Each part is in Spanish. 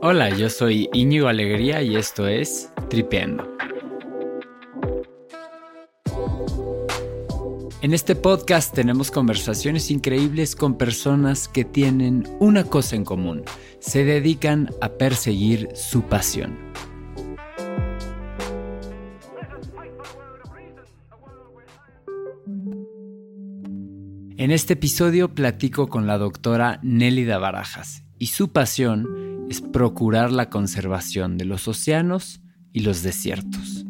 Hola, yo soy Íñigo Alegría y esto es Tripeando. En este podcast tenemos conversaciones increíbles con personas que tienen una cosa en común. Se dedican a perseguir su pasión. En este episodio platico con la doctora Nélida Barajas y su pasión es procurar la conservación de los océanos y los desiertos.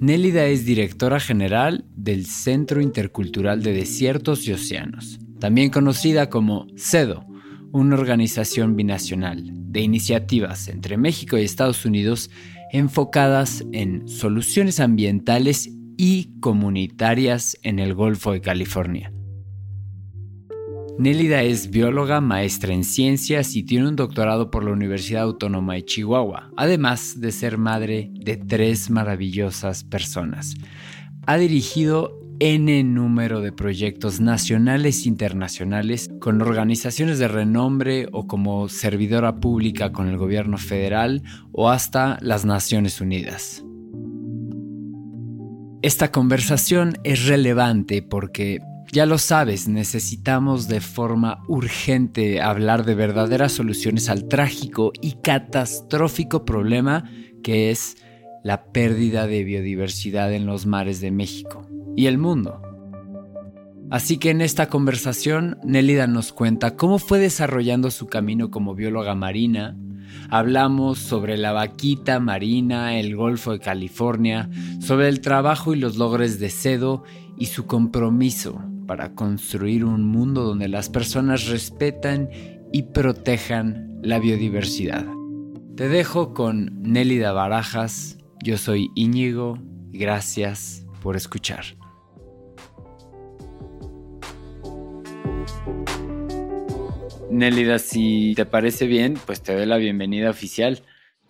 Nélida es directora general del Centro Intercultural de Desiertos y Océanos, también conocida como CEDO, una organización binacional de iniciativas entre México y Estados Unidos enfocadas en soluciones ambientales y comunitarias en el Golfo de California. Nélida es bióloga, maestra en ciencias y tiene un doctorado por la Universidad Autónoma de Chihuahua, además de ser madre de tres maravillosas personas. Ha dirigido N número de proyectos nacionales e internacionales con organizaciones de renombre o como servidora pública con el gobierno federal o hasta las Naciones Unidas. Esta conversación es relevante porque ya lo sabes, necesitamos de forma urgente hablar de verdaderas soluciones al trágico y catastrófico problema que es la pérdida de biodiversidad en los mares de México y el mundo. Así que en esta conversación, Nélida nos cuenta cómo fue desarrollando su camino como bióloga marina. Hablamos sobre la vaquita marina, el Golfo de California, sobre el trabajo y los logros de Cedo y su compromiso para construir un mundo donde las personas respetan y protejan la biodiversidad. Te dejo con Nélida Barajas, yo soy Íñigo, gracias por escuchar. Nélida, si te parece bien, pues te doy la bienvenida oficial.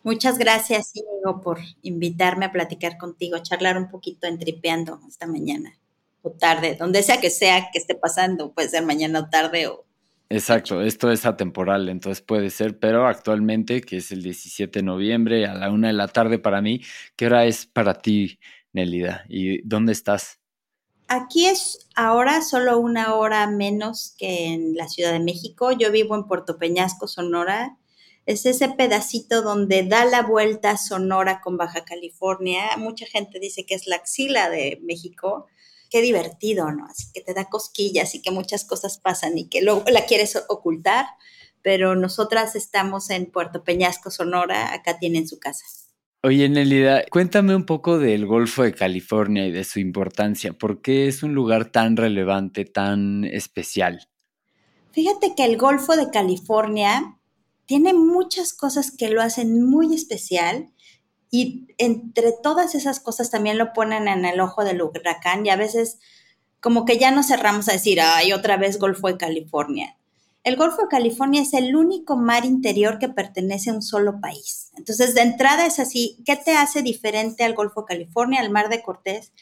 Muchas gracias, Íñigo, por invitarme a platicar contigo, a charlar un poquito en Tripeando esta mañana o tarde, donde sea que sea que esté pasando, puede ser mañana o tarde o... Exacto, esto es atemporal, entonces puede ser, pero actualmente, que es el 17 de noviembre a la una de la tarde para mí, ¿qué hora es para ti, Nelida? ¿Y dónde estás? Aquí es ahora solo una hora menos que en la Ciudad de México. Yo vivo en Puerto Peñasco, Sonora. Es ese pedacito donde da la vuelta Sonora con Baja California. Mucha gente dice que es la axila de México, qué divertido, ¿no? Así que te da cosquillas y que muchas cosas pasan y que luego la quieres ocultar, pero nosotras estamos en Puerto Peñasco, Sonora, acá tienen su casa. Oye, Nelida, cuéntame un poco del Golfo de California y de su importancia. ¿Por qué es un lugar tan relevante, tan especial? Fíjate que el Golfo de California tiene muchas cosas que lo hacen muy especial y entre todas esas cosas también lo ponen en el ojo del huracán y a veces como que ya nos cerramos a decir, ay, otra vez Golfo de California. El Golfo de California es el único mar interior que pertenece a un solo país. Entonces, de entrada es así, ¿qué te hace diferente al Golfo de California, al Mar de Cortés?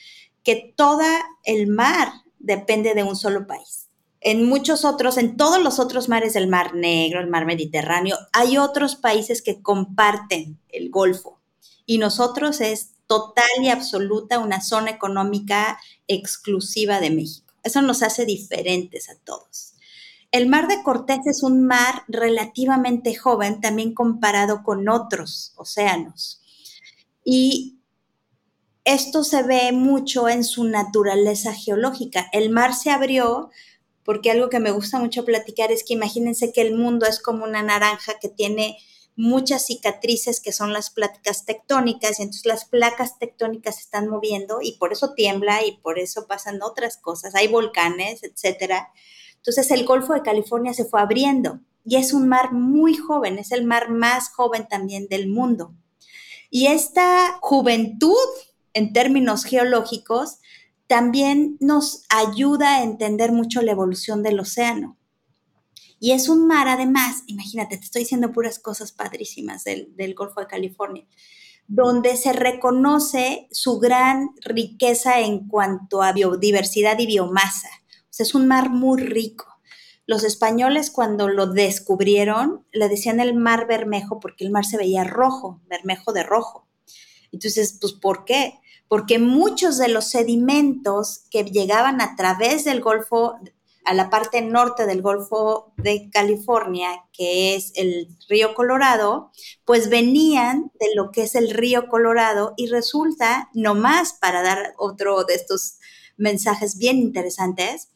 Que todo el mar depende de un solo país. En muchos otros, en todos los otros mares del Mar Negro, el Mar Mediterráneo, hay otros países que comparten el Golfo y nosotros es total y absoluta una zona económica exclusiva de México. Eso nos hace diferentes a todos. El mar de Cortés es un mar relativamente joven también comparado con otros océanos. Y esto se ve mucho en su naturaleza geológica. El mar se abrió porque algo que me gusta mucho platicar es que imagínense que el mundo es como una naranja que tiene muchas cicatrices que son las placas tectónicas y entonces las placas tectónicas se están moviendo y por eso tiembla y por eso pasan otras cosas, hay volcanes, etcétera. Entonces el Golfo de California se fue abriendo y es un mar muy joven, es el mar más joven también del mundo. Y esta juventud en términos geológicos también nos ayuda a entender mucho la evolución del océano. Y es un mar, además, imagínate, te estoy diciendo puras cosas padrísimas del, Golfo de California, donde se reconoce su gran riqueza en cuanto a biodiversidad y biomasa. Es un mar muy rico. los españoles cuando lo descubrieron le decían el mar Bermejo porque el mar se veía rojo, Bermejo de rojo. Entonces, pues, ¿por qué? Porque muchos de los sedimentos que llegaban a través del Golfo, a la parte norte del Golfo de California, que es el río Colorado, pues venían de lo que es el río Colorado y resulta, nomás para dar otro de estos mensajes bien interesantes,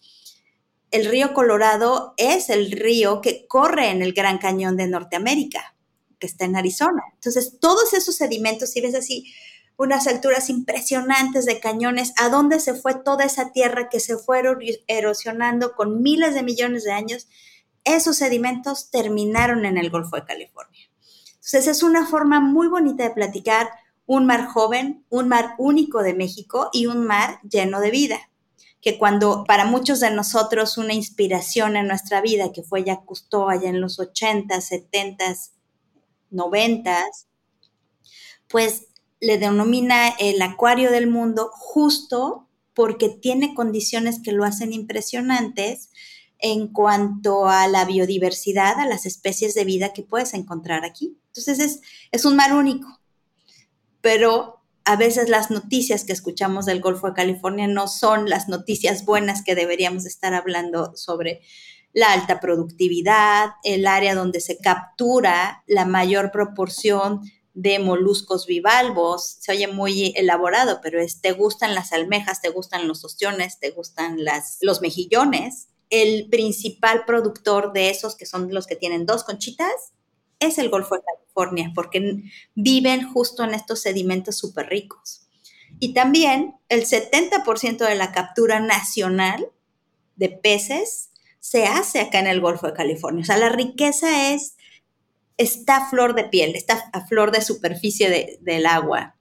el río Colorado es el río que corre en el Gran Cañón de Norteamérica, que está en Arizona. Entonces, todos esos sedimentos, si ves así, unas alturas impresionantes de cañones, ¿a dónde se fue toda esa tierra que se fue erosionando con miles de millones de años? Esos sedimentos terminaron en el Golfo de California. Entonces, es una forma muy bonita de platicar un mar joven, un mar único de México y un mar lleno de vida que cuando para muchos de nosotros una inspiración en nuestra vida, que fue ya Cousteau allá en los 80, 70, 90, pues le denomina el acuario del mundo justo porque tiene condiciones que lo hacen impresionantes en cuanto a la biodiversidad, a las especies de vida que puedes encontrar aquí. Entonces es, es un mar único, pero a veces las noticias que escuchamos del Golfo de California no son las noticias buenas que deberíamos estar hablando sobre la alta productividad, el área donde se captura la mayor proporción de moluscos bivalvos. Se oye muy elaborado, pero es, te gustan las almejas, te gustan los ostiones, te gustan los mejillones. El principal productor de esos, que son los que tienen dos conchitas, es el Golfo de California, porque viven justo en estos sedimentos súper ricos. Y también el 70% de la captura nacional de peces se hace acá en el Golfo de California. O sea, la riqueza es, está a flor de piel, está a flor de superficie del agua.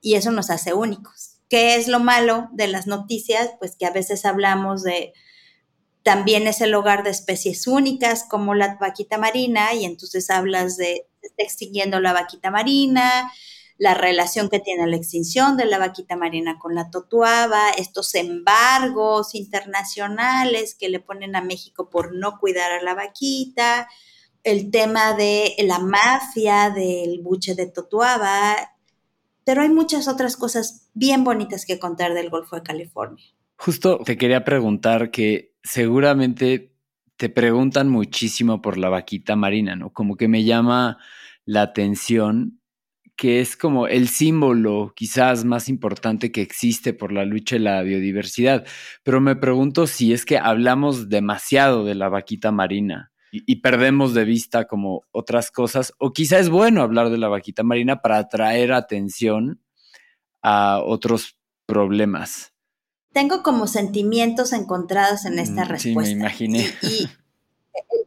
Y eso nos hace únicos. ¿Qué es lo malo de las noticias? Pues que a veces hablamos de también es el hogar de especies únicas como la vaquita marina y entonces hablas de extinguiendo la vaquita marina, la relación que tiene la extinción de la vaquita marina con la totuaba, estos embargos internacionales que le ponen a México por no cuidar a la vaquita, el tema de la mafia del buche de totuaba, pero hay muchas otras cosas bien bonitas que contar del Golfo de California. Justo te quería preguntar que seguramente te preguntan muchísimo por la vaquita marina, ¿no? Como que me llama la atención que es como el símbolo quizás más importante que existe por la lucha de la biodiversidad. Pero me pregunto si es que hablamos demasiado de la vaquita marina y, y perdemos de vista como otras cosas, o quizás es bueno hablar de la vaquita marina para atraer atención a otros problemas tengo como sentimientos encontrados en esta respuesta. Sí, me imaginé. Y,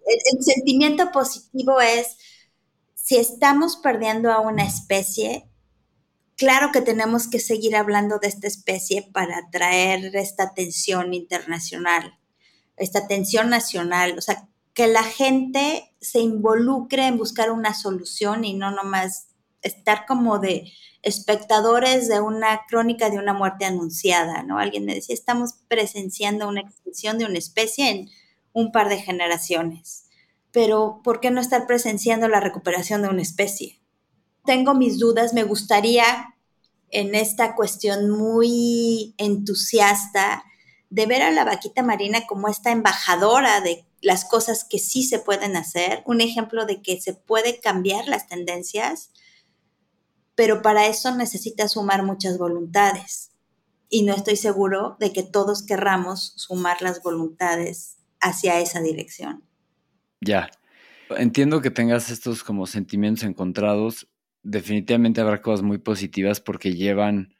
el, sentimiento positivo es, si estamos perdiendo a una especie, claro que tenemos que seguir hablando de esta especie para atraer esta atención internacional, esta atención nacional, o sea, que la gente se involucre en buscar una solución y no nomás estar como de espectadores de una crónica de una muerte anunciada, ¿no? Alguien me decía, estamos presenciando una extinción de una especie en un par de generaciones, pero ¿por qué no estar presenciando la recuperación de una especie? Tengo mis dudas, me gustaría en esta cuestión muy entusiasta de ver a la vaquita marina como esta embajadora de las cosas que sí se pueden hacer, un ejemplo de que se puede cambiar las tendencias, pero para eso necesita sumar muchas voluntades. Y no estoy seguro de que todos querramos sumar las voluntades hacia esa dirección. Ya. Entiendo que tengas estos como sentimientos encontrados. Definitivamente habrá cosas muy positivas porque llevan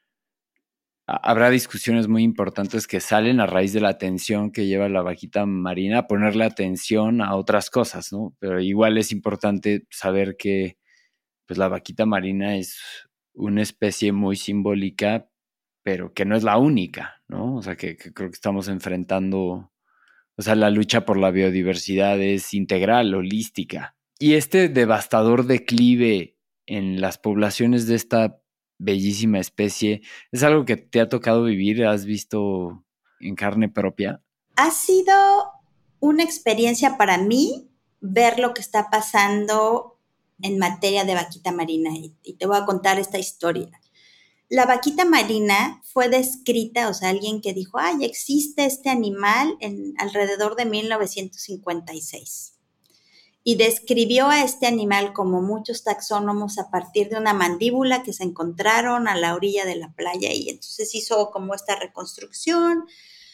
habrá discusiones muy importantes que salen a raíz de la atención que lleva la vaquita marina ponerle atención a otras cosas, ¿no? Pero igual es importante saber que pues la vaquita marina es una especie muy simbólica, pero que no es la única, ¿no? O sea, que, creo que estamos enfrentando, o sea, la lucha por la biodiversidad es integral, holística. Y este devastador declive en las poblaciones de esta bellísima especie es algo que te ha tocado vivir, has visto en carne propia. Ha sido una experiencia para mí ver lo que está pasando en materia de vaquita marina y, te voy a contar esta historia. La vaquita marina fue descrita, o sea, alguien que dijo, ay, existe este animal en alrededor de 1956 y describió a este animal como muchos taxónomos a partir de una mandíbula que se encontraron a la orilla de la playa y entonces hizo como esta reconstrucción,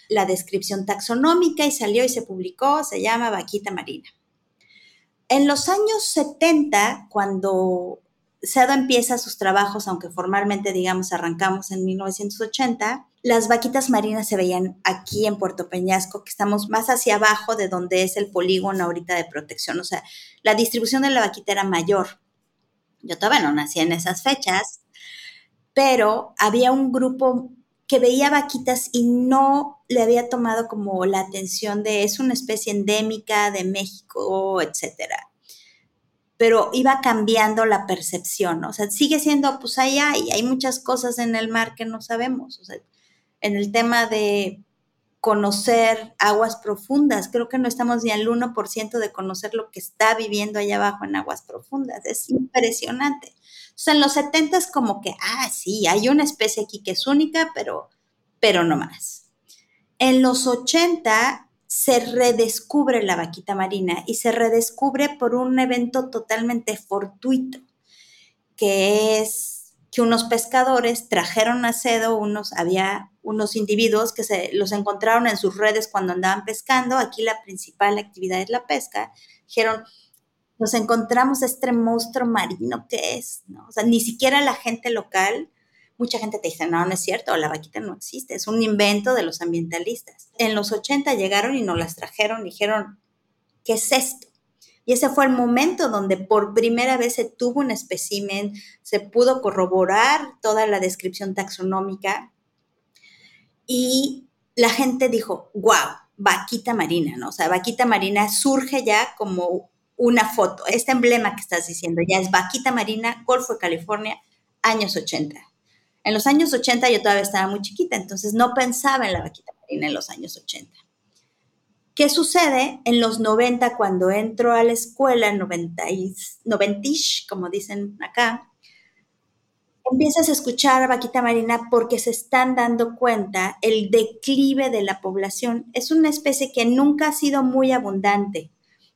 la descripción taxonómica y salió y se publicó, se llama vaquita marina. En los años 70, cuando Cedo empieza sus trabajos, aunque formalmente, digamos, arrancamos en 1980, las vaquitas marinas se veían aquí en Puerto Peñasco, que estamos más hacia abajo de donde es el polígono ahorita de protección. O sea, la distribución de la vaquita era mayor. Yo todavía no nací en esas fechas, pero había un grupo que veía vaquitas y no le había tomado como la atención de es una especie endémica de México, etcétera pero iba cambiando la percepción, o sea, sigue siendo, pues ahí hay, hay muchas cosas en el mar que no sabemos, o sea, en el tema de conocer aguas profundas, creo que no estamos ni al 1% de conocer lo que está viviendo allá abajo en aguas profundas, es impresionante. Entonces, en los 70 es como que, ah, sí, hay una especie aquí que es única, pero, pero no más. En los 80 se redescubre la vaquita marina y se redescubre por un evento totalmente fortuito, que es que unos pescadores trajeron a cedo unos, había unos individuos que se los encontraron en sus redes cuando andaban pescando, aquí la principal actividad es la pesca, dijeron, nos encontramos este monstruo marino que es, ¿no? O sea, ni siquiera la gente local mucha gente te dice, no, no es cierto, la vaquita no existe, es un invento de los ambientalistas. En los 80 llegaron y nos las trajeron dijeron, ¿qué es esto? Y ese fue el momento donde por primera vez se tuvo un espécimen, se pudo corroborar toda la descripción taxonómica y la gente dijo, wow, vaquita marina, ¿no? O sea, vaquita marina surge ya como una foto. Este emblema que estás diciendo ya es vaquita marina, Golfo de California, años 80. En los años 80 yo todavía estaba muy chiquita, entonces no pensaba en la vaquita marina en los años 80. ¿Qué sucede en los 90 cuando entro a la escuela, 90, 90 como dicen acá? Empiezas a escuchar a vaquita marina porque se están dando cuenta el declive de la población. Es una especie que nunca ha sido muy abundante.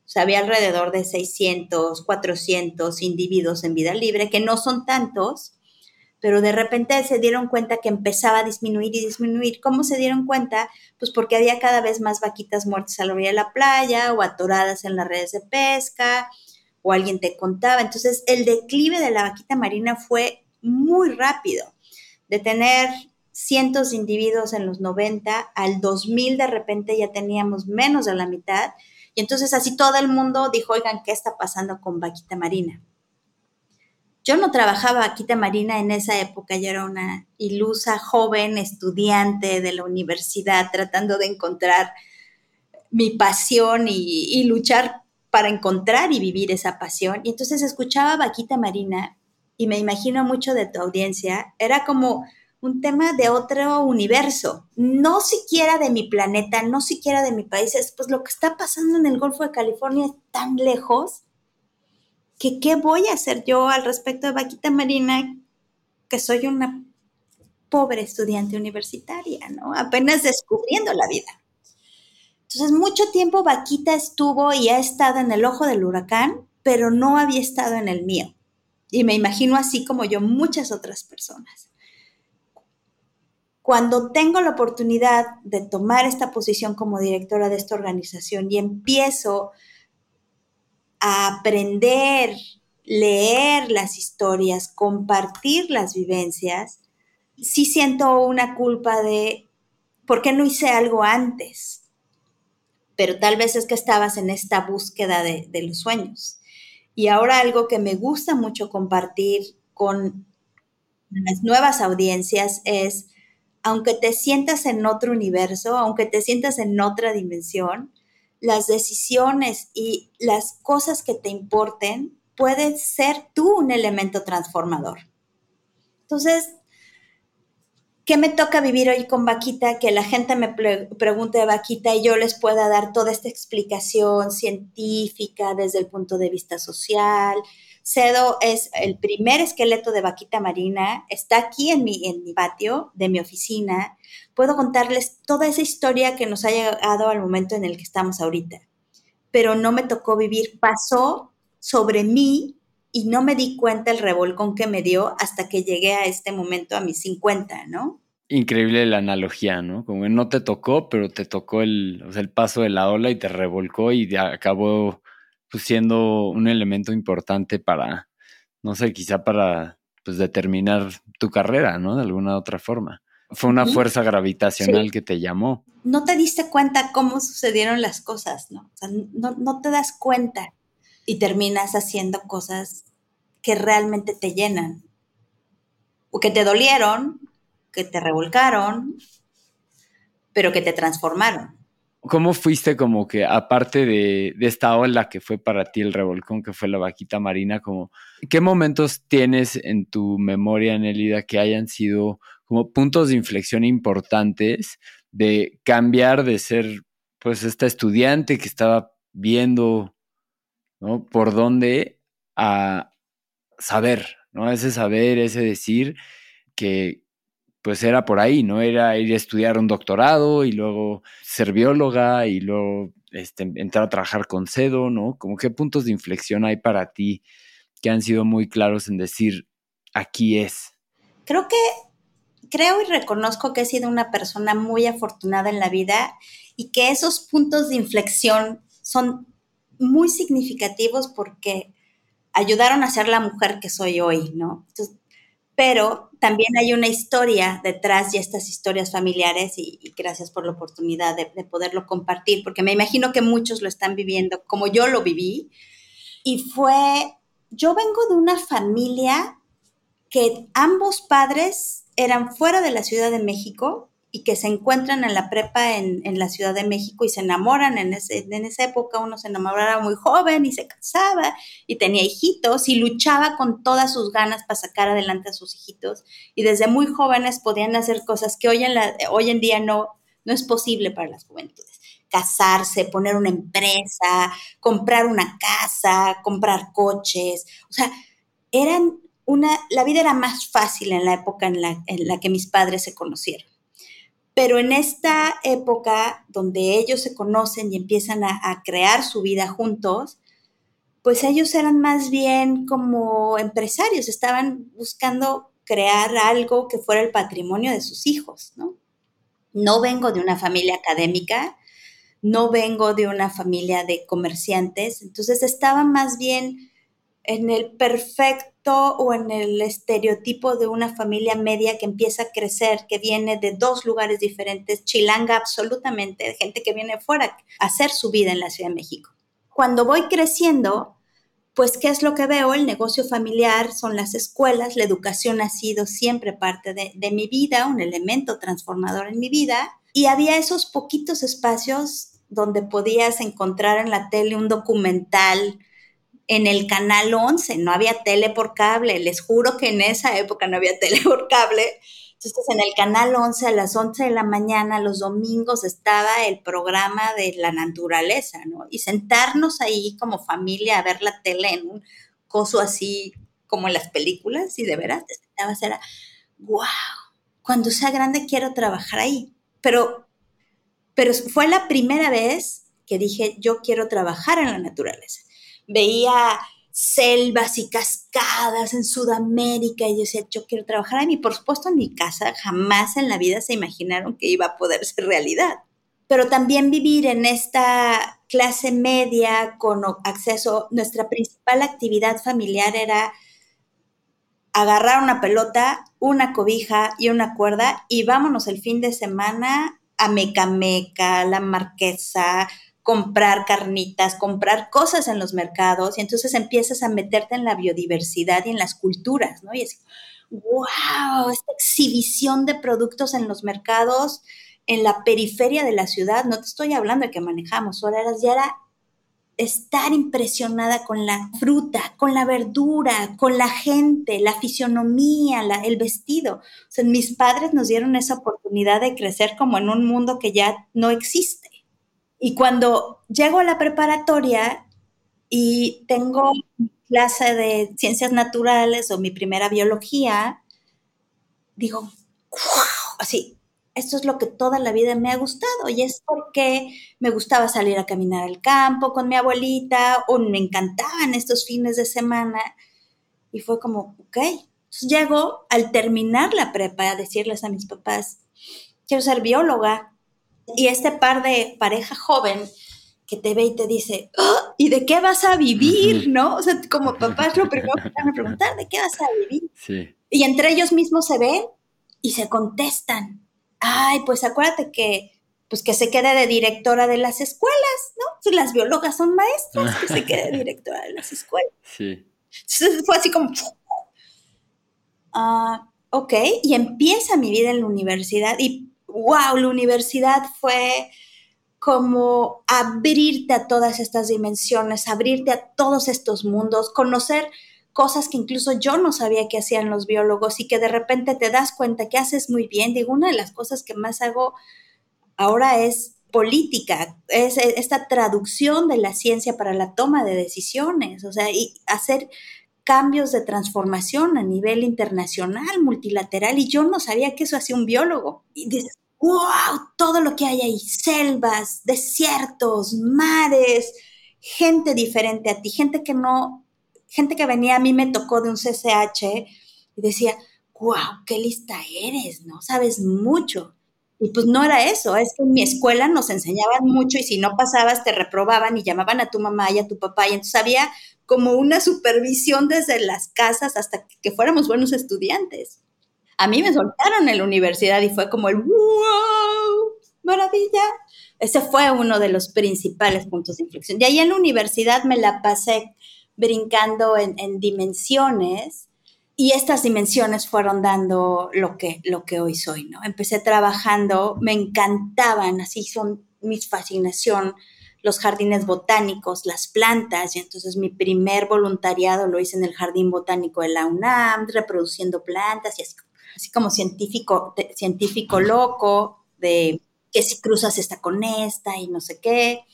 O sea, había alrededor de 600, 400 individuos en vida libre, que no son tantos, pero de repente se dieron cuenta que empezaba a disminuir y disminuir. ¿Cómo se dieron cuenta? Pues porque había cada vez más vaquitas muertas a la orilla de la playa o atoradas en las redes de pesca o alguien te contaba. Entonces el declive de la vaquita marina fue muy rápido, de tener cientos de individuos en los 90, al 2000 de repente ya teníamos menos de la mitad. Y entonces así todo el mundo dijo, oigan, ¿qué está pasando con vaquita marina? Yo no trabajaba vaquita marina en esa época, yo era una ilusa joven estudiante de la universidad tratando de encontrar mi pasión y, luchar para encontrar y vivir esa pasión. Y entonces escuchaba Vaquita Marina y me imagino mucho de tu audiencia, era como un tema de otro universo, no siquiera de mi planeta, no siquiera de mi país, es pues lo que está pasando en el Golfo de California es tan lejos que qué voy a hacer yo al respecto de Vaquita Marina, que soy una pobre estudiante universitaria, ¿no? Apenas descubriendo la vida. Entonces, mucho tiempo Vaquita estuvo y ha estado en el ojo del huracán, pero no había estado en el mío. Y me imagino así como yo muchas otras personas. Cuando tengo la oportunidad de tomar esta posición como directora de esta organización y empiezo a aprender, leer las historias, compartir las vivencias, sí siento una culpa de, ¿por qué no hice algo antes? Pero tal vez es que estabas en esta búsqueda de, los sueños. Y ahora algo que me gusta mucho compartir con las nuevas audiencias es, aunque te sientas en otro universo, aunque te sientas en otra dimensión, las decisiones y las cosas que te importen, puedes ser tú un elemento transformador. Entonces, ¿Qué me toca vivir hoy con Vaquita? Que la gente me pregunte de Vaquita y yo les pueda dar toda esta explicación científica desde el punto de vista social. Cedo es el primer esqueleto de vaquita marina, está aquí en mi, en mi patio de mi oficina. Puedo contarles toda esa historia que nos ha llegado al momento en el que estamos ahorita. Pero no me tocó vivir, pasó sobre mí y no me di cuenta el revolcón que me dio hasta que llegué a este momento a mis 50, ¿no? Increíble la analogía, ¿no? Como no te tocó, pero te tocó el, el paso de la ola y te revolcó y acabó pues, siendo un elemento importante para, no sé, quizá para pues, determinar tu carrera, ¿no? De alguna otra forma. Fue una fuerza gravitacional que te llamó. No te diste cuenta cómo sucedieron las cosas, ¿no? O sea, no, no te das cuenta y terminas haciendo cosas que realmente te llenan o que te dolieron, que te revolcaron, pero que te transformaron. ¿Cómo fuiste como que, aparte de, esta ola que fue para ti el revolcón, que fue la vaquita marina, como, ¿qué momentos tienes en tu memoria, Nelida, que hayan sido como puntos de inflexión importantes de cambiar de ser, pues, esta estudiante que estaba viendo ¿no? Por dónde a saber, ¿no? Ese saber, ese decir que pues era por ahí, ¿no? Era ir a estudiar un doctorado y luego ser bióloga y luego este, entrar a trabajar con CEDO, ¿no? Como qué puntos de inflexión hay para ti que han sido muy claros en decir, aquí es. Creo que, creo y reconozco que he sido una persona muy afortunada en la vida y que esos puntos de inflexión son muy significativos porque ayudaron a ser la mujer que soy hoy, ¿no? pero también hay una historia detrás de estas historias familiares y, gracias por la oportunidad de, de, poderlo compartir, porque me imagino que muchos lo están viviendo como yo lo viví. Y fue, yo vengo de una familia que ambos padres eran fuera de la Ciudad de México y que se encuentran en la prepa en, la Ciudad de México y se enamoran. En, en esa época uno se enamoraba muy joven y se casaba y tenía hijitos y luchaba con todas sus ganas para sacar adelante a sus hijitos. Y desde muy jóvenes podían hacer cosas que hoy en, la, hoy en día no, no es posible para las juventudes. Casarse, poner una empresa, comprar una casa, comprar coches. O sea, eran una, la vida era más fácil en la época en la, en la que mis padres se conocieron. Pero en esta época donde ellos se conocen y empiezan a, crear su vida juntos, pues ellos eran más bien como empresarios, estaban buscando crear algo que fuera el patrimonio de sus hijos, ¿no? No vengo de una familia académica, no vengo de una familia de comerciantes, entonces estaban más bien en el perfecto o en el estereotipo de una familia media que empieza a crecer, que viene de dos lugares diferentes, chilanga absolutamente, gente que viene fuera a hacer su vida en la Ciudad de México. Cuando voy creciendo, pues, ¿qué es lo que veo? El negocio familiar, son las escuelas, la educación ha sido siempre parte de, de mi vida, un elemento transformador en mi vida, y había esos poquitos espacios donde podías encontrar en la tele un documental en el canal 11, no había tele por cable, les juro que en esa época no había tele por cable. Entonces, en el canal 11 a las 11 de la mañana, los domingos, estaba el programa de la naturaleza, ¿no? Y sentarnos ahí como familia a ver la tele en un coso así como en las películas, y de veras te sentabas, era, wow, cuando sea grande quiero trabajar ahí. Pero, pero fue la primera vez que dije, yo quiero trabajar en la naturaleza veía selvas y cascadas en Sudamérica y yo decía, yo quiero trabajar en y por supuesto en mi casa jamás en la vida se imaginaron que iba a poder ser realidad. Pero también vivir en esta clase media con acceso, nuestra principal actividad familiar era agarrar una pelota, una cobija y una cuerda y vámonos el fin de semana a Mecameca, La Marquesa, comprar carnitas, comprar cosas en los mercados y entonces empiezas a meterte en la biodiversidad y en las culturas, ¿no? Y es, wow, esta exhibición de productos en los mercados, en la periferia de la ciudad, no te estoy hablando de que manejamos horas, ya era estar impresionada con la fruta, con la verdura, con la gente, la fisionomía, el vestido. Mis padres nos dieron esa oportunidad de crecer como en un mundo que ya no existe. Y cuando llego a la preparatoria y tengo clase de ciencias naturales o mi primera biología, digo, wow, así, esto es lo que toda la vida me ha gustado y es porque me gustaba salir a caminar al campo con mi abuelita o me encantaban estos fines de semana y fue como, ok, Entonces llego al terminar la prepa a decirles a mis papás, quiero ser bióloga y este par de pareja joven que te ve y te dice, oh, ¿y de qué vas a vivir? ¿No? O sea, como papás lo primero que van a preguntar, ¿de qué vas a vivir? Sí. Y entre ellos mismos se ven y se contestan ay, pues acuérdate que, pues que se quede de directora de las escuelas, ¿no? las biólogas son maestras, que se quede directora de las escuelas. Sí. Entonces fue así como, ah, ok, y empieza mi vida en la universidad y, wow, la universidad fue como abrirte a todas estas dimensiones, abrirte a todos estos mundos, conocer cosas que incluso yo no sabía que hacían los biólogos y que de repente te das cuenta que haces muy bien. Digo, una de las cosas que más hago ahora es política, es esta traducción de la ciencia para la toma de decisiones, o sea, y hacer cambios de transformación a nivel internacional, multilateral, y yo no sabía que eso hacía un biólogo. Y dices, wow, todo lo que hay ahí, selvas, desiertos, mares, gente diferente a ti, gente que no gente que venía a mí me tocó de un CCH y decía, wow, qué lista eres, ¿no? Sabes mucho. Y pues no era eso, es que en mi escuela nos enseñaban mucho y si no pasabas te reprobaban y llamaban a tu mamá y a tu papá y entonces había como una supervisión desde las casas hasta que fuéramos buenos estudiantes. A mí me soltaron en la universidad y fue como el wow, maravilla. Ese fue uno de los principales puntos de inflexión. Y ahí en la universidad me la pasé brincando en, dimensiones y estas dimensiones fueron dando lo que, lo que hoy soy, ¿no? Empecé trabajando, me encantaban, así son mi fascinación, los jardines botánicos, las plantas, y entonces mi primer voluntariado lo hice en el Jardín Botánico de la UNAM, reproduciendo plantas y así, así como científico, científico loco, de que si cruzas esta con esta y no sé qué.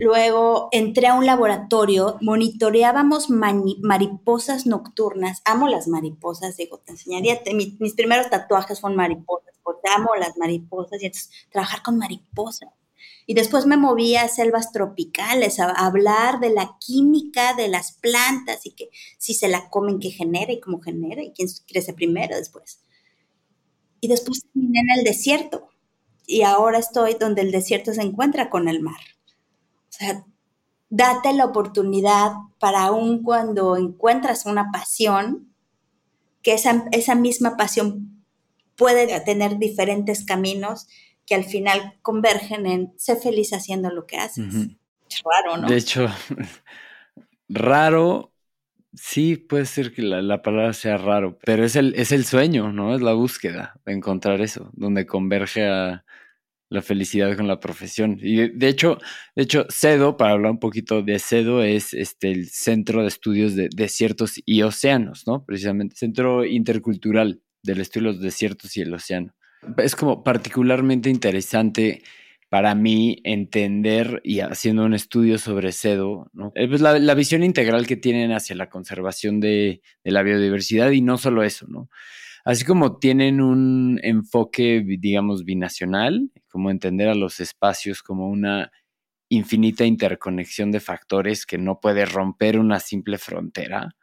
Luego entré a un laboratorio, monitoreábamos mariposas nocturnas. Amo las mariposas, digo, te enseñaría, mis, primeros tatuajes fueron mariposas, porque amo las mariposas y entonces trabajar con mariposas. Y después me moví a selvas tropicales, a, hablar de la química de las plantas y que si se la comen, qué genera y cómo genera y quién crece primero después. Y después terminé en el desierto y ahora estoy donde el desierto se encuentra con el mar sea, date la oportunidad para aún cuando encuentras una pasión, que esa, esa misma pasión puede tener diferentes caminos que al final convergen en ser feliz haciendo lo que haces. Raro, ¿no? De hecho, raro, sí puede ser que la, la, palabra sea raro, pero es el, es el sueño, ¿no? Es la búsqueda de encontrar eso, donde converge a, la felicidad con la profesión. Y de, hecho, de hecho, CEDO, para hablar un poquito de CEDO, es este, el Centro de Estudios de Desiertos y Océanos, ¿no? Precisamente, Centro Intercultural del Estudio de los Desiertos y el Océano. Es como particularmente interesante para mí entender y haciendo un estudio sobre CEDO. Eh, pues la, visión integral que tienen hacia la conservación de la biodiversidad y no solo eso, ¿no? Así como tienen un enfoque, digamos, binacional, como entender a los espacios como una infinita interconexión de factores que no puede romper una simple frontera,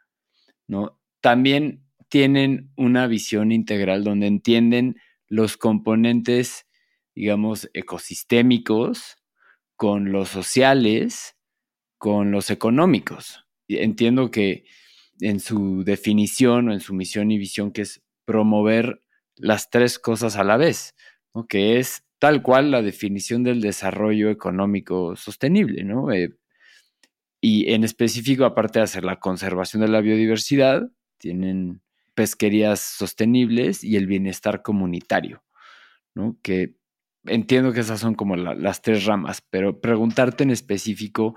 ¿no? También tienen una visión integral donde entienden los componentes, digamos, ecosistémicos con los sociales, con los económicos. Entiendo que en su definición o en su misión y visión, que es promover las tres cosas a la vez, que es tal cual la definición del desarrollo económico sostenible, ¿no? Eh, y en específico, aparte de hacer la conservación de la biodiversidad, tienen pesquerías sostenibles y el bienestar comunitario, ¿no? Que entiendo que esas son como las tres ramas, pero preguntarte en específico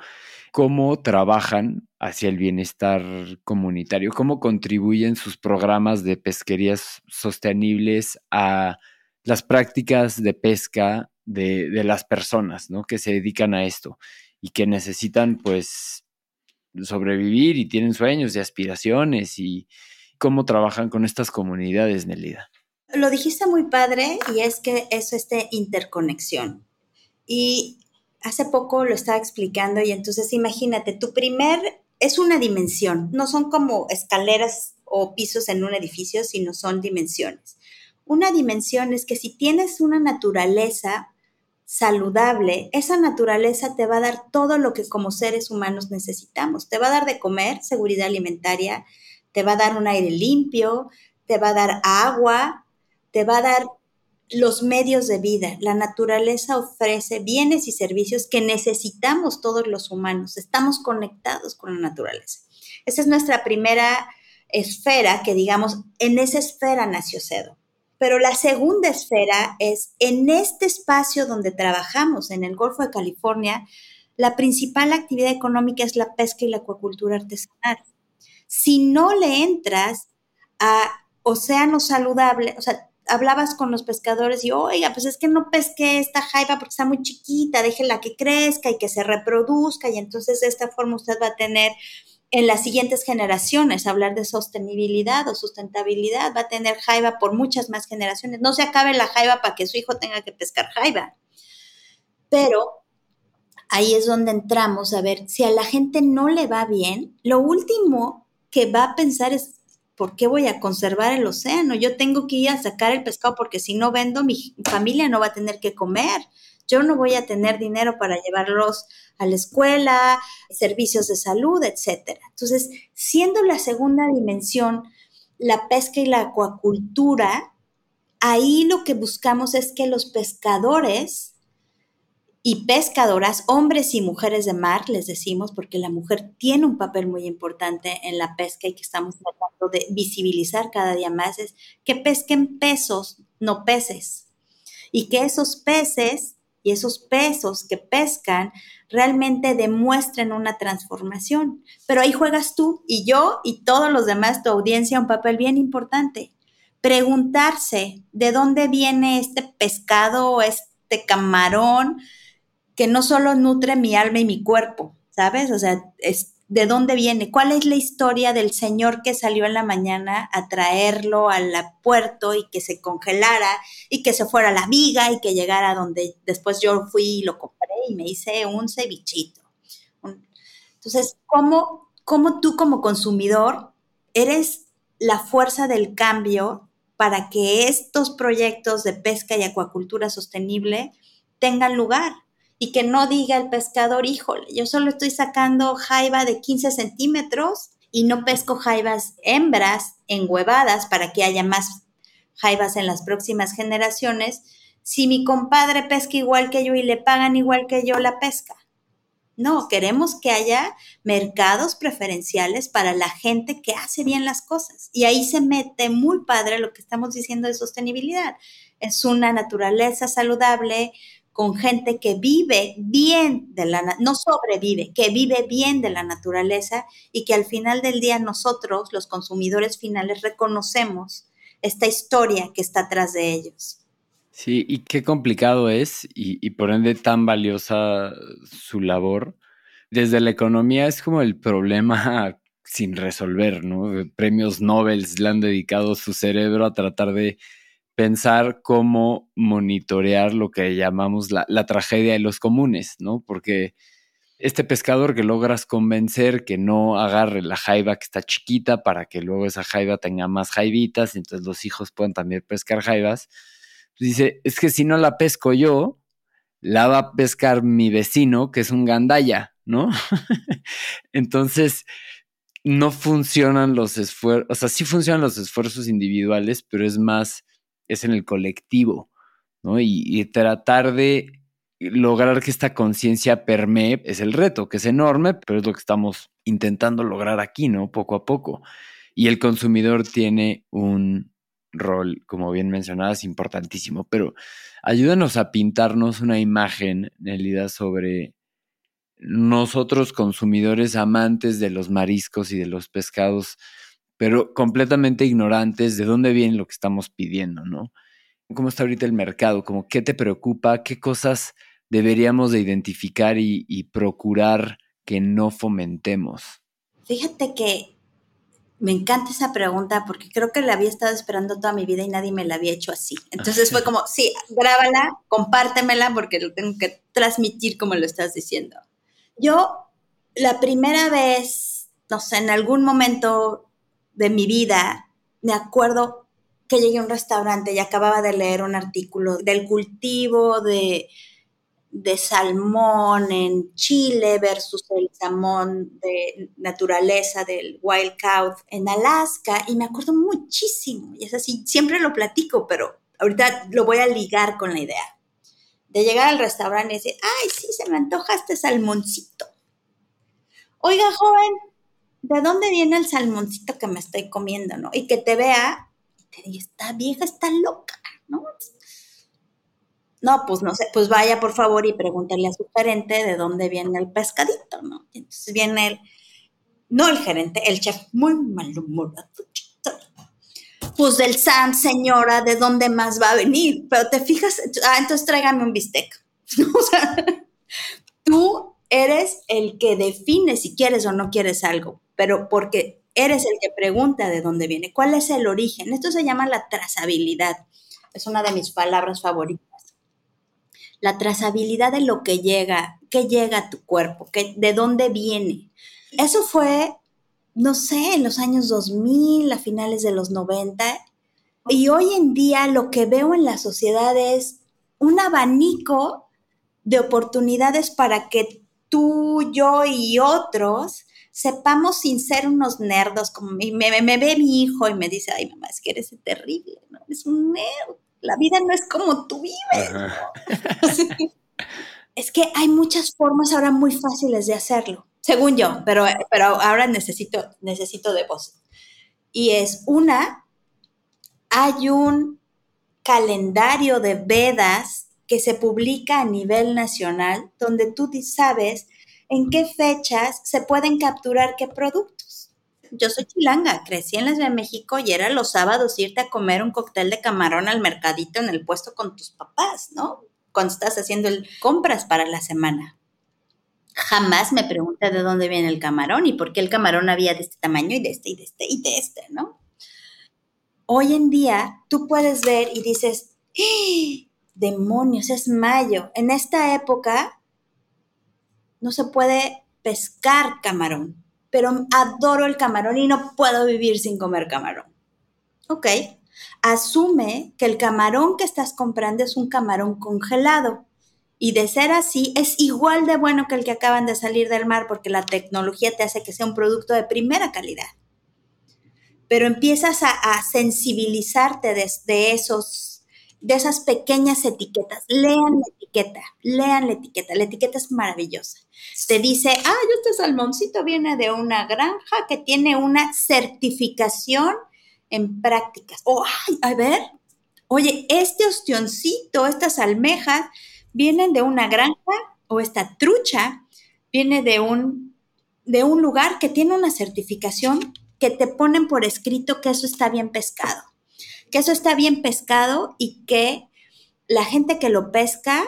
cómo trabajan hacia el bienestar comunitario, cómo contribuyen sus programas de pesquerías sostenibles a las prácticas de pesca de, las personas ¿no? que se dedican a esto y que necesitan pues sobrevivir y tienen sueños y aspiraciones y cómo trabajan con estas comunidades, Nelida. Lo dijiste muy padre y es que es de interconexión. Y hace poco lo estaba explicando y entonces imagínate, tu primer es una dimensión, no son como escaleras o pisos en un edificio, sino son dimensiones. Una dimensión es que si tienes una naturaleza saludable, esa naturaleza te va a dar todo lo que como seres humanos necesitamos. Te va a dar de comer, seguridad alimentaria, te va a dar un aire limpio, te va a dar agua, te va a dar los medios de vida. La naturaleza ofrece bienes y servicios que necesitamos todos los humanos. Estamos conectados con la naturaleza. Esa es nuestra primera esfera, que digamos, en esa esfera nació Cedo. Pero la segunda esfera es en este espacio donde trabajamos, en el Golfo de California, la principal actividad económica es la pesca y la acuacultura artesanal. Si no le entras a océano saludable, o sea, hablabas con los pescadores y, oiga, pues es que no pesque esta jaiba porque está muy chiquita, déjela que crezca y que se reproduzca y entonces de esta forma usted va a tener en las siguientes generaciones hablar de sostenibilidad o sustentabilidad, va a tener jaiba por muchas más generaciones. No se acabe la jaiba para que su hijo tenga que pescar jaiba. Pero ahí es donde entramos a ver si a la gente no le va bien, lo último que va a pensar es ¿por qué voy a conservar el océano? Yo tengo que ir a sacar el pescado porque si no vendo, mi familia no va a tener que comer. Yo no voy a tener dinero para llevarlos a la escuela, servicios de salud, etcétera. Entonces, siendo la segunda dimensión la pesca y la acuacultura, ahí lo que buscamos es que los pescadores y pescadoras, hombres y mujeres de mar, les decimos, porque la mujer tiene un papel muy importante en la pesca y que estamos tratando de visibilizar cada día más, es que pesquen pesos, no peces. Y que esos peces y esos pesos que pescan realmente demuestren una transformación. Pero ahí juegas tú y yo y todos los demás, tu audiencia, un papel bien importante. Preguntarse de dónde viene este pescado, este camarón, que no solo nutre mi alma y mi cuerpo, ¿sabes? O sea, es, ¿de dónde viene? ¿Cuál es la historia del señor que salió en la mañana a traerlo al puerto y que se congelara y que se fuera a la viga y que llegara donde después yo fui y lo compré y me hice un cevichito? Entonces, ¿cómo, cómo tú como consumidor eres la fuerza del cambio para que estos proyectos de pesca y acuacultura sostenible tengan lugar? Y que no diga el pescador, híjole, yo solo estoy sacando jaiba de 15 centímetros y no pesco jaibas hembras enhuevadas para que haya más jaibas en las próximas generaciones, si mi compadre pesca igual que yo y le pagan igual que yo la pesca. No, queremos que haya mercados preferenciales para la gente que hace bien las cosas. Y ahí se mete muy padre lo que estamos diciendo de sostenibilidad. Es una naturaleza saludable, con gente que vive bien de la, no sobrevive, que vive bien de la naturaleza y que al final del día nosotros, los consumidores finales, reconocemos esta historia que está atrás de ellos. Sí, y qué complicado es y, y por ende tan valiosa su labor. Desde la economía es como el problema sin resolver, ¿no? Premios Nobel le han dedicado su cerebro a tratar de pensar cómo monitorear lo que llamamos la, tragedia de los comunes, ¿no? Porque este pescador que logras convencer que no agarre la jaiba que está chiquita para que luego esa jaiba tenga más jaibitas y entonces los hijos puedan también pescar jaibas, pues dice, es que si no la pesco yo, la va a pescar mi vecino, que es un gandaya, ¿no? entonces, no funcionan los esfuerzos, o sea, sí funcionan los esfuerzos individuales, pero es más es en el colectivo, ¿no? Y, tratar de lograr que esta conciencia permee es el reto, que es enorme, pero es lo que estamos intentando lograr aquí, ¿no? Poco a poco. Y el consumidor tiene un rol, como bien mencionabas, importantísimo, pero ayúdanos a pintarnos una imagen, realidad, sobre nosotros consumidores amantes de los mariscos y de los pescados, pero completamente ignorantes de dónde viene lo que estamos pidiendo, ¿no? ¿Cómo está ahorita el mercado? Como, ¿Qué te preocupa? ¿Qué cosas deberíamos de identificar y, y procurar que no fomentemos? Fíjate que me encanta esa pregunta porque creo que la había estado esperando toda mi vida y nadie me la había hecho así. Entonces fue como, sí, grábala, compártemela porque lo tengo que transmitir como lo estás diciendo. Yo, la primera vez, no sé, en algún momento de mi vida, me acuerdo que llegué a un restaurante y acababa de leer un artículo del cultivo de de salmón en Chile versus el salmón de naturaleza del wild caught en Alaska. Y me acuerdo muchísimo. Y es así, siempre lo platico, pero ahorita lo voy a ligar con la idea. De llegar al restaurante y decir, ay, sí, se me antoja este salmoncito. Oiga, joven, ¿de dónde viene el salmoncito que me estoy comiendo, no? Y que te vea y te diga, esta vieja está loca, ¿no? No, pues no sé, pues vaya por favor y pregúntale a su gerente de dónde viene el pescadito, ¿no? entonces viene el, no el gerente, el chef muy malhumorado. Pues del Sam, señora, ¿de dónde más va a venir? Pero te fijas, ah, entonces tráigame un bistec. o sea, tú eres el que define si quieres o no quieres algo, pero porque eres el que pregunta de dónde viene, cuál es el origen. Esto se llama la trazabilidad. Es una de mis palabras favoritas la trazabilidad de lo que llega, qué llega a tu cuerpo, qué, de dónde viene. Eso fue, no sé, en los años 2000, a finales de los 90. Y hoy en día lo que veo en la sociedad es un abanico de oportunidades para que tú, yo y otros sepamos sin ser unos nerdos, como me, me, ve mi hijo y me dice, ay mamá, es que eres terrible, ¿no? Eres un nerd la vida no es como tú vives. es que hay muchas formas ahora muy fáciles de hacerlo, según yo, pero, pero ahora necesito, necesito de vos. Y es una, hay un calendario de Vedas que se publica a nivel nacional donde tú sabes en qué fechas se pueden capturar qué productos yo soy chilanga, crecí en la Ciudad de México y era los sábados irte a comer un cóctel de camarón al mercadito en el puesto con tus papás, ¿no? Cuando estás haciendo el, compras para la semana. Jamás me pregunté de dónde viene el camarón y por qué el camarón había de este tamaño y de este y de este y de este, ¿no? Hoy en día tú puedes ver y dices, ¡Eh! Demonios, es mayo. En esta época no se puede pescar camarón pero adoro el camarón y no puedo vivir sin comer camarón. Ok, asume que el camarón que estás comprando es un camarón congelado. Y de ser así, es igual de bueno que el que acaban de salir del mar porque la tecnología te hace que sea un producto de primera calidad. Pero empiezas a, sensibilizarte de esos de esas pequeñas etiquetas. Lean la etiqueta, lean la etiqueta. La etiqueta es maravillosa. Te dice, ah, este salmoncito viene de una granja que tiene una certificación en prácticas. O, ay, a ver, oye, este ostioncito, estas almejas, vienen de una granja o esta trucha viene de un, de un lugar que tiene una certificación que te ponen por escrito que eso está bien pescado que eso está bien pescado y que la gente que lo pesca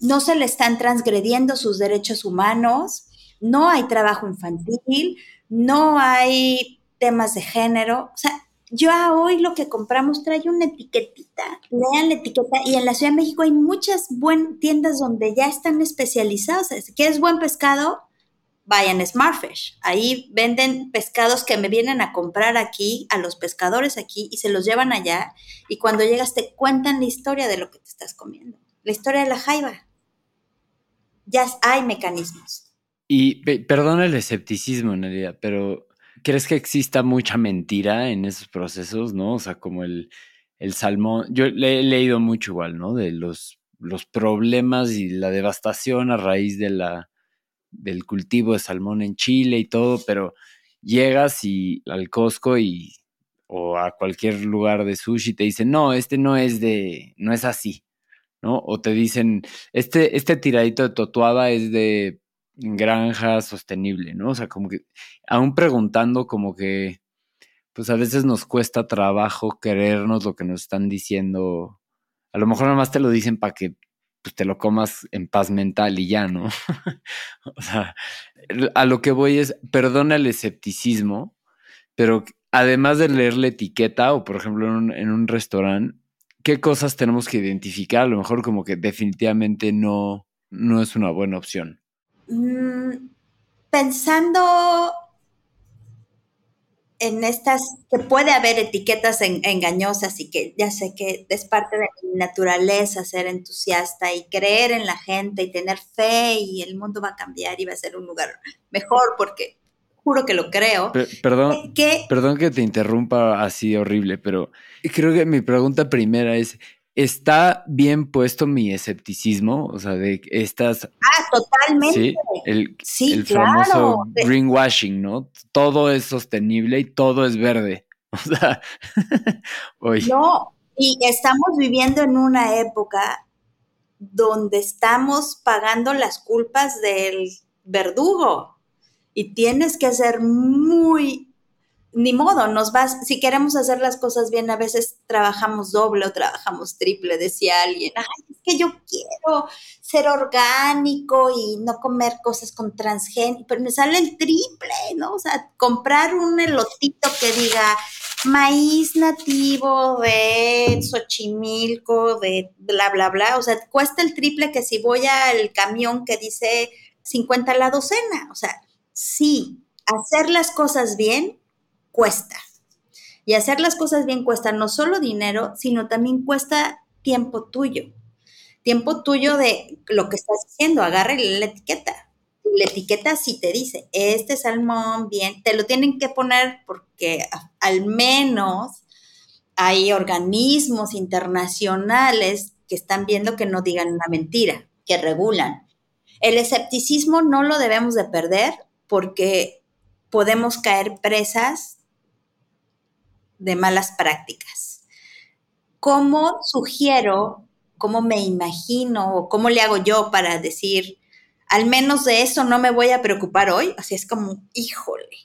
no se le están transgrediendo sus derechos humanos, no hay trabajo infantil, no hay temas de género. O sea, yo hoy lo que compramos trae una etiquetita, lean la etiqueta y en la Ciudad de México hay muchas tiendas donde ya están especializados. Si quieres buen pescado, vayan Smartfish. Ahí venden pescados que me vienen a comprar aquí, a los pescadores aquí, y se los llevan allá. Y cuando llegas te cuentan la historia de lo que te estás comiendo, la historia de la jaiba. Ya hay mecanismos. Y perdona el escepticismo, Nadia, pero ¿crees que exista mucha mentira en esos procesos, no? O sea, como el, el salmón. Yo le he leído mucho igual, ¿no? De los, los problemas y la devastación a raíz de la del cultivo de salmón en Chile y todo, pero llegas y al Costco y o a cualquier lugar de sushi te dicen, no, este no es de, no es así, ¿no? O te dicen, este, este tiradito de totuaba es de granja sostenible, ¿no? O sea, como que aún preguntando como que, pues a veces nos cuesta trabajo creernos lo que nos están diciendo. A lo mejor nada más te lo dicen para que pues, te lo comas en paz mental y ya, ¿no? o sea, a lo que voy es, perdona el escepticismo, pero además de leer la etiqueta o por ejemplo en un, en un restaurante, ¿qué cosas tenemos que identificar? A lo mejor como que definitivamente no, no es una buena opción. Mm, pensando en estas, que puede haber etiquetas engañosas y que ya sé que es parte de mi naturaleza ser entusiasta y creer en la gente y tener fe y el mundo va a cambiar y va a ser un lugar mejor porque juro que lo creo. perdón, perdón que te interrumpa así horrible, pero creo que mi pregunta primera es, ¿está bien puesto mi escepticismo? O sea, de estas... Ah, totalmente. Sí, el, famoso greenwashing, ¿no? Todo es sostenible y todo es verde. O sea, No, y estamos viviendo en una época donde estamos pagando las culpas del verdugo y tienes que ser muy, ni modo, nos vas, si queremos hacer las cosas bien, a veces trabajamos doble o trabajamos triple, decía alguien, ay, es que yo quiero ser orgánico y no comer cosas con transgénico, pero me sale el triple, ¿no? O sea, comprar un elotito que diga maíz nativo de Xochimilco, de bla, bla, bla, o sea, cuesta el triple que si voy al camión que dice 50 la docena, o sea, sí, hacer las cosas bien cuesta. Y hacer las cosas bien cuesta no solo dinero, sino también cuesta tiempo tuyo. Tiempo tuyo de lo que estás haciendo, agarre la etiqueta. La etiqueta sí te dice, este salmón bien, te lo tienen que poner porque al menos hay organismos internacionales que están viendo que no digan una mentira, que regulan. El escepticismo no lo debemos de perder porque podemos caer presas de malas prácticas. ¿Cómo sugiero, cómo me imagino o cómo le hago yo para decir, al menos de eso no me voy a preocupar hoy? Así es como, híjole,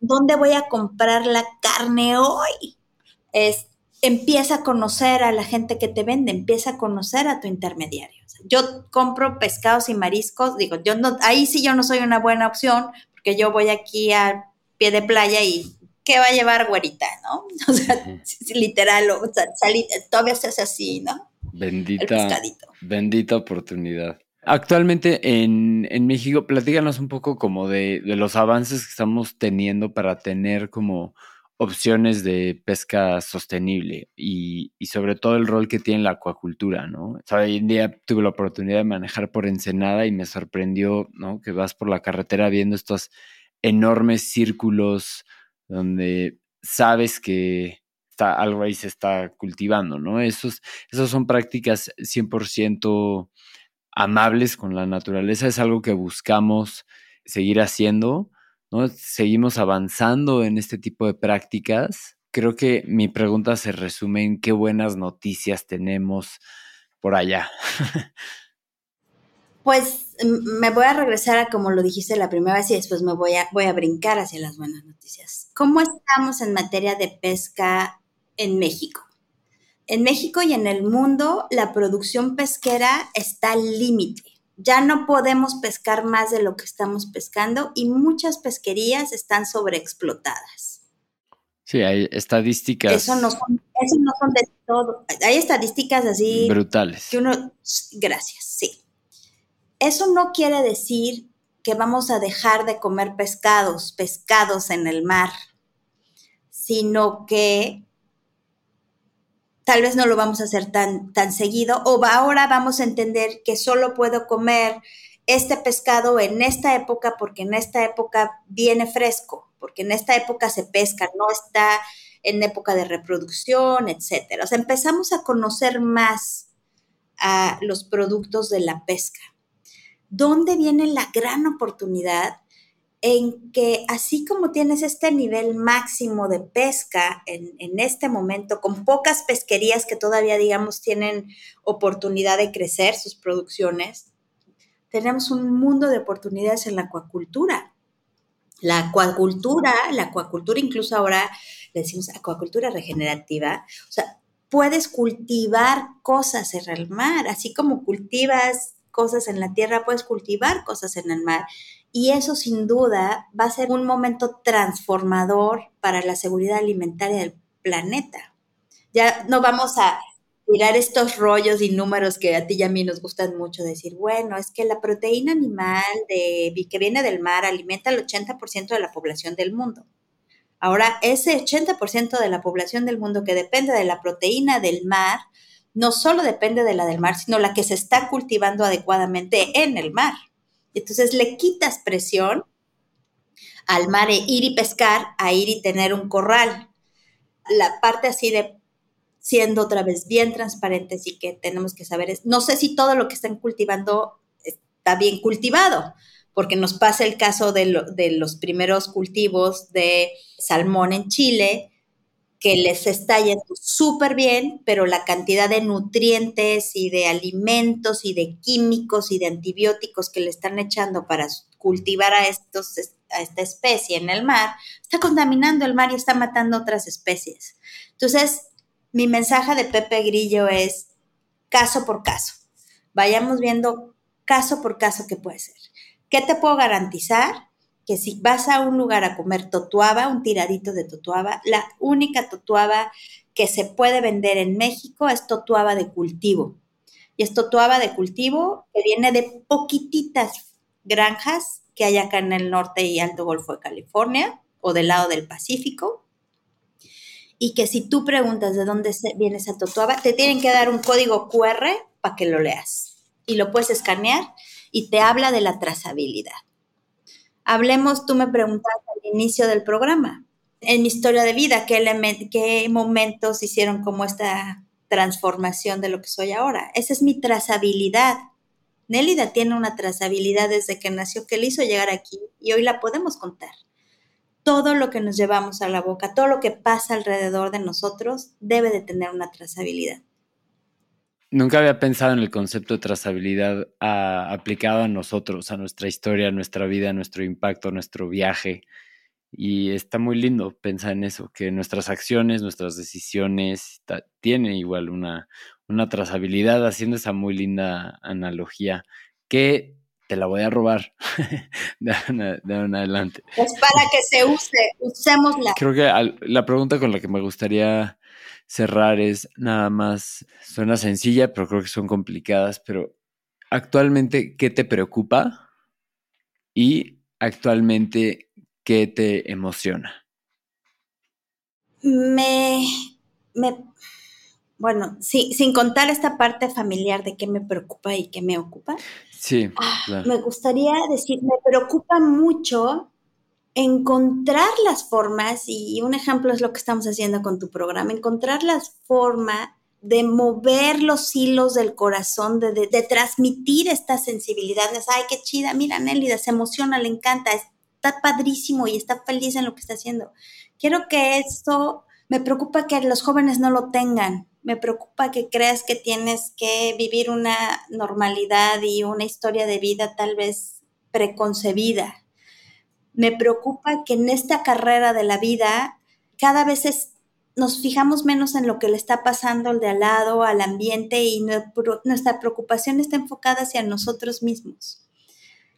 ¿dónde voy a comprar la carne hoy? Es, empieza a conocer a la gente que te vende, empieza a conocer a tu intermediario yo compro pescados y mariscos, digo, yo no, ahí sí yo no soy una buena opción, porque yo voy aquí a pie de playa y ¿qué va a llevar güerita, no? O sea, literal, o sea, todavía se hace así, ¿no? Bendita, bendita oportunidad. Actualmente en, en, México, platícanos un poco como de, de los avances que estamos teniendo para tener como opciones de pesca sostenible y, sobre todo el rol que tiene la acuacultura, ¿no? O sea, hoy en día tuve la oportunidad de manejar por Ensenada y me sorprendió, ¿no? Que vas por la carretera viendo estos enormes círculos donde sabes que está, algo ahí se está cultivando, ¿no? Esos, esos son prácticas 100% amables con la naturaleza, es algo que buscamos seguir haciendo ¿no? Seguimos avanzando en este tipo de prácticas. Creo que mi pregunta se resume en qué buenas noticias tenemos por allá. Pues me voy a regresar a como lo dijiste la primera vez y después me voy a, voy a brincar hacia las buenas noticias. ¿Cómo estamos en materia de pesca en México? En México y en el mundo la producción pesquera está al límite ya no podemos pescar más de lo que estamos pescando y muchas pesquerías están sobreexplotadas. Sí, hay estadísticas. Eso no son, eso no son de todo. Hay estadísticas así. Brutales. Que uno, gracias, sí. Eso no quiere decir que vamos a dejar de comer pescados, pescados en el mar, sino que tal vez no lo vamos a hacer tan, tan seguido o ahora vamos a entender que solo puedo comer este pescado en esta época porque en esta época viene fresco, porque en esta época se pesca, no está en época de reproducción, etcétera. O sea, empezamos a conocer más a los productos de la pesca. ¿Dónde viene la gran oportunidad? en que así como tienes este nivel máximo de pesca en, este momento, con pocas pesquerías que todavía, digamos, tienen oportunidad de crecer sus producciones, tenemos un mundo de oportunidades en la acuacultura. La acuacultura, la acuacultura incluso ahora le decimos acuacultura regenerativa, o sea, puedes cultivar cosas en el mar, así como cultivas cosas en la tierra, puedes cultivar cosas en el mar. Y eso sin duda va a ser un momento transformador para la seguridad alimentaria del planeta. Ya no vamos a mirar estos rollos y números que a ti y a mí nos gustan mucho, decir, bueno, es que la proteína animal de, que viene del mar alimenta el 80% de la población del mundo. Ahora, ese 80% de la población del mundo que depende de la proteína del mar, no solo depende de la del mar, sino la que se está cultivando adecuadamente en el mar. Entonces le quitas presión al mar e ir y pescar, a ir y tener un corral. La parte así de siendo otra vez bien transparentes y que tenemos que saber es, no sé si todo lo que están cultivando está bien cultivado, porque nos pasa el caso de, de los primeros cultivos de salmón en Chile, que les está yendo súper bien, pero la cantidad de nutrientes y de alimentos y de químicos y de antibióticos que le están echando para cultivar a, estos, a esta especie en el mar, está contaminando el mar y está matando otras especies. Entonces, mi mensaje de Pepe Grillo es caso por caso. Vayamos viendo caso por caso qué puede ser. ¿Qué te puedo garantizar? Que si vas a un lugar a comer totuaba, un tiradito de totuaba, la única totuaba que se puede vender en México es totuaba de cultivo. Y es totuaba de cultivo que viene de poquititas granjas que hay acá en el norte y alto Golfo de California o del lado del Pacífico y que si tú preguntas de dónde viene esa totuaba, te tienen que dar un código QR para que lo leas y lo puedes escanear y te habla de la trazabilidad. Hablemos, tú me preguntaste al inicio del programa, en mi historia de vida, ¿qué, qué momentos hicieron como esta transformación de lo que soy ahora? Esa es mi trazabilidad. Nélida tiene una trazabilidad desde que nació que le hizo llegar aquí y hoy la podemos contar todo lo que nos llevamos a la boca, todo lo que pasa alrededor de nosotros debe de tener una trazabilidad. Nunca había pensado en el concepto de trazabilidad ah, aplicado a nosotros, a nuestra historia, a nuestra vida, a nuestro impacto, a nuestro viaje. Y está muy lindo pensar en eso, que nuestras acciones, nuestras decisiones tienen igual una, una trazabilidad, haciendo esa muy linda analogía que te la voy a robar de, en adelante. Es para que se use, usémosla. Creo que la pregunta con la que me gustaría cerrar es nada más, suena sencilla, pero creo que son complicadas, pero actualmente, ¿qué te preocupa? Y actualmente, ¿qué te emociona? Me, me bueno, sí, sin contar esta parte familiar de qué me preocupa y qué me ocupa. Sí. Ah, me gustaría decir, me preocupa mucho encontrar las formas, y un ejemplo es lo que estamos haciendo con tu programa, encontrar las formas de mover los hilos del corazón, de, de, transmitir esta sensibilidad. Ay, qué chida, mira, Nélida, se emociona, le encanta, está padrísimo y está feliz en lo que está haciendo. Quiero que esto, me preocupa que los jóvenes no lo tengan, me preocupa que creas que tienes que vivir una normalidad y una historia de vida tal vez preconcebida. Me preocupa que en esta carrera de la vida cada vez nos fijamos menos en lo que le está pasando al de al lado, al ambiente y nuestra preocupación está enfocada hacia nosotros mismos.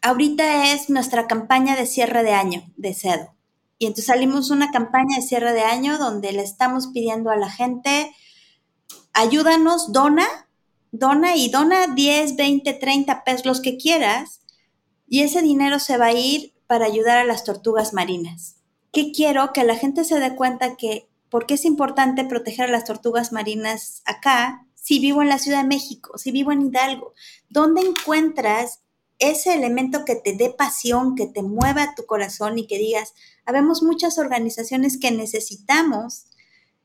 Ahorita es nuestra campaña de cierre de año de CEDO. Y entonces salimos una campaña de cierre de año donde le estamos pidiendo a la gente ayúdanos, dona, dona y dona 10, 20, 30 pesos, los que quieras, y ese dinero se va a ir para ayudar a las tortugas marinas. ¿Qué quiero? Que la gente se dé cuenta que, ¿por qué es importante proteger a las tortugas marinas acá? Si vivo en la Ciudad de México, si vivo en Hidalgo, ¿dónde encuentras ese elemento que te dé pasión, que te mueva tu corazón y que digas, habemos muchas organizaciones que necesitamos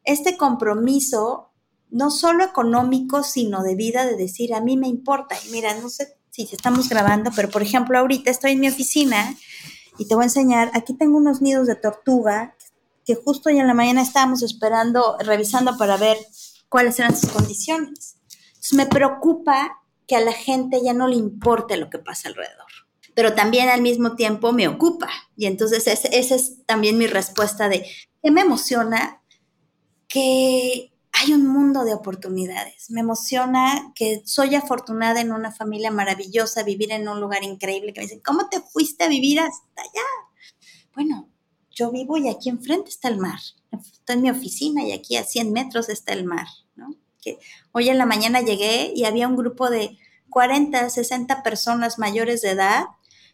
este compromiso no solo económico, sino de vida, de decir, a mí me importa. Y mira, no sé si estamos grabando, pero por ejemplo, ahorita estoy en mi oficina y te voy a enseñar, aquí tengo unos nidos de tortuga que justo hoy en la mañana estábamos esperando, revisando para ver cuáles eran sus condiciones. Entonces me preocupa que a la gente ya no le importe lo que pasa alrededor. Pero también al mismo tiempo me ocupa. Y entonces esa es también mi respuesta de que me emociona que hay un mundo de oportunidades. Me emociona que soy afortunada en una familia maravillosa, vivir en un lugar increíble, que me dicen, ¿cómo te fuiste a vivir hasta allá? Bueno, yo vivo y aquí enfrente está el mar. Estoy en mi oficina y aquí a 100 metros está el mar, ¿no? Hoy en la mañana llegué y había un grupo de 40, 60 personas mayores de edad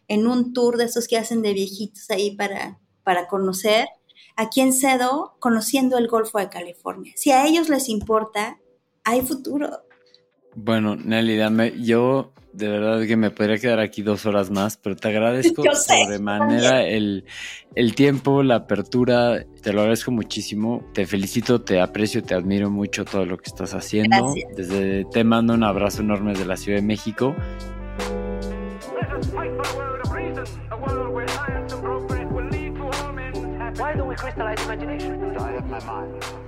en un tour de esos que hacen de viejitos ahí para, para conocer aquí en Cedo conociendo el Golfo de California. Si a ellos les importa, hay futuro. Bueno, Nelly, dame, yo de verdad que me podría quedar aquí dos horas más, pero te agradezco de manera el, el, tiempo, la apertura, te lo agradezco muchísimo, te felicito, te aprecio, te admiro mucho todo lo que estás haciendo. Desde te mando un abrazo enorme desde la Ciudad de México. My mind.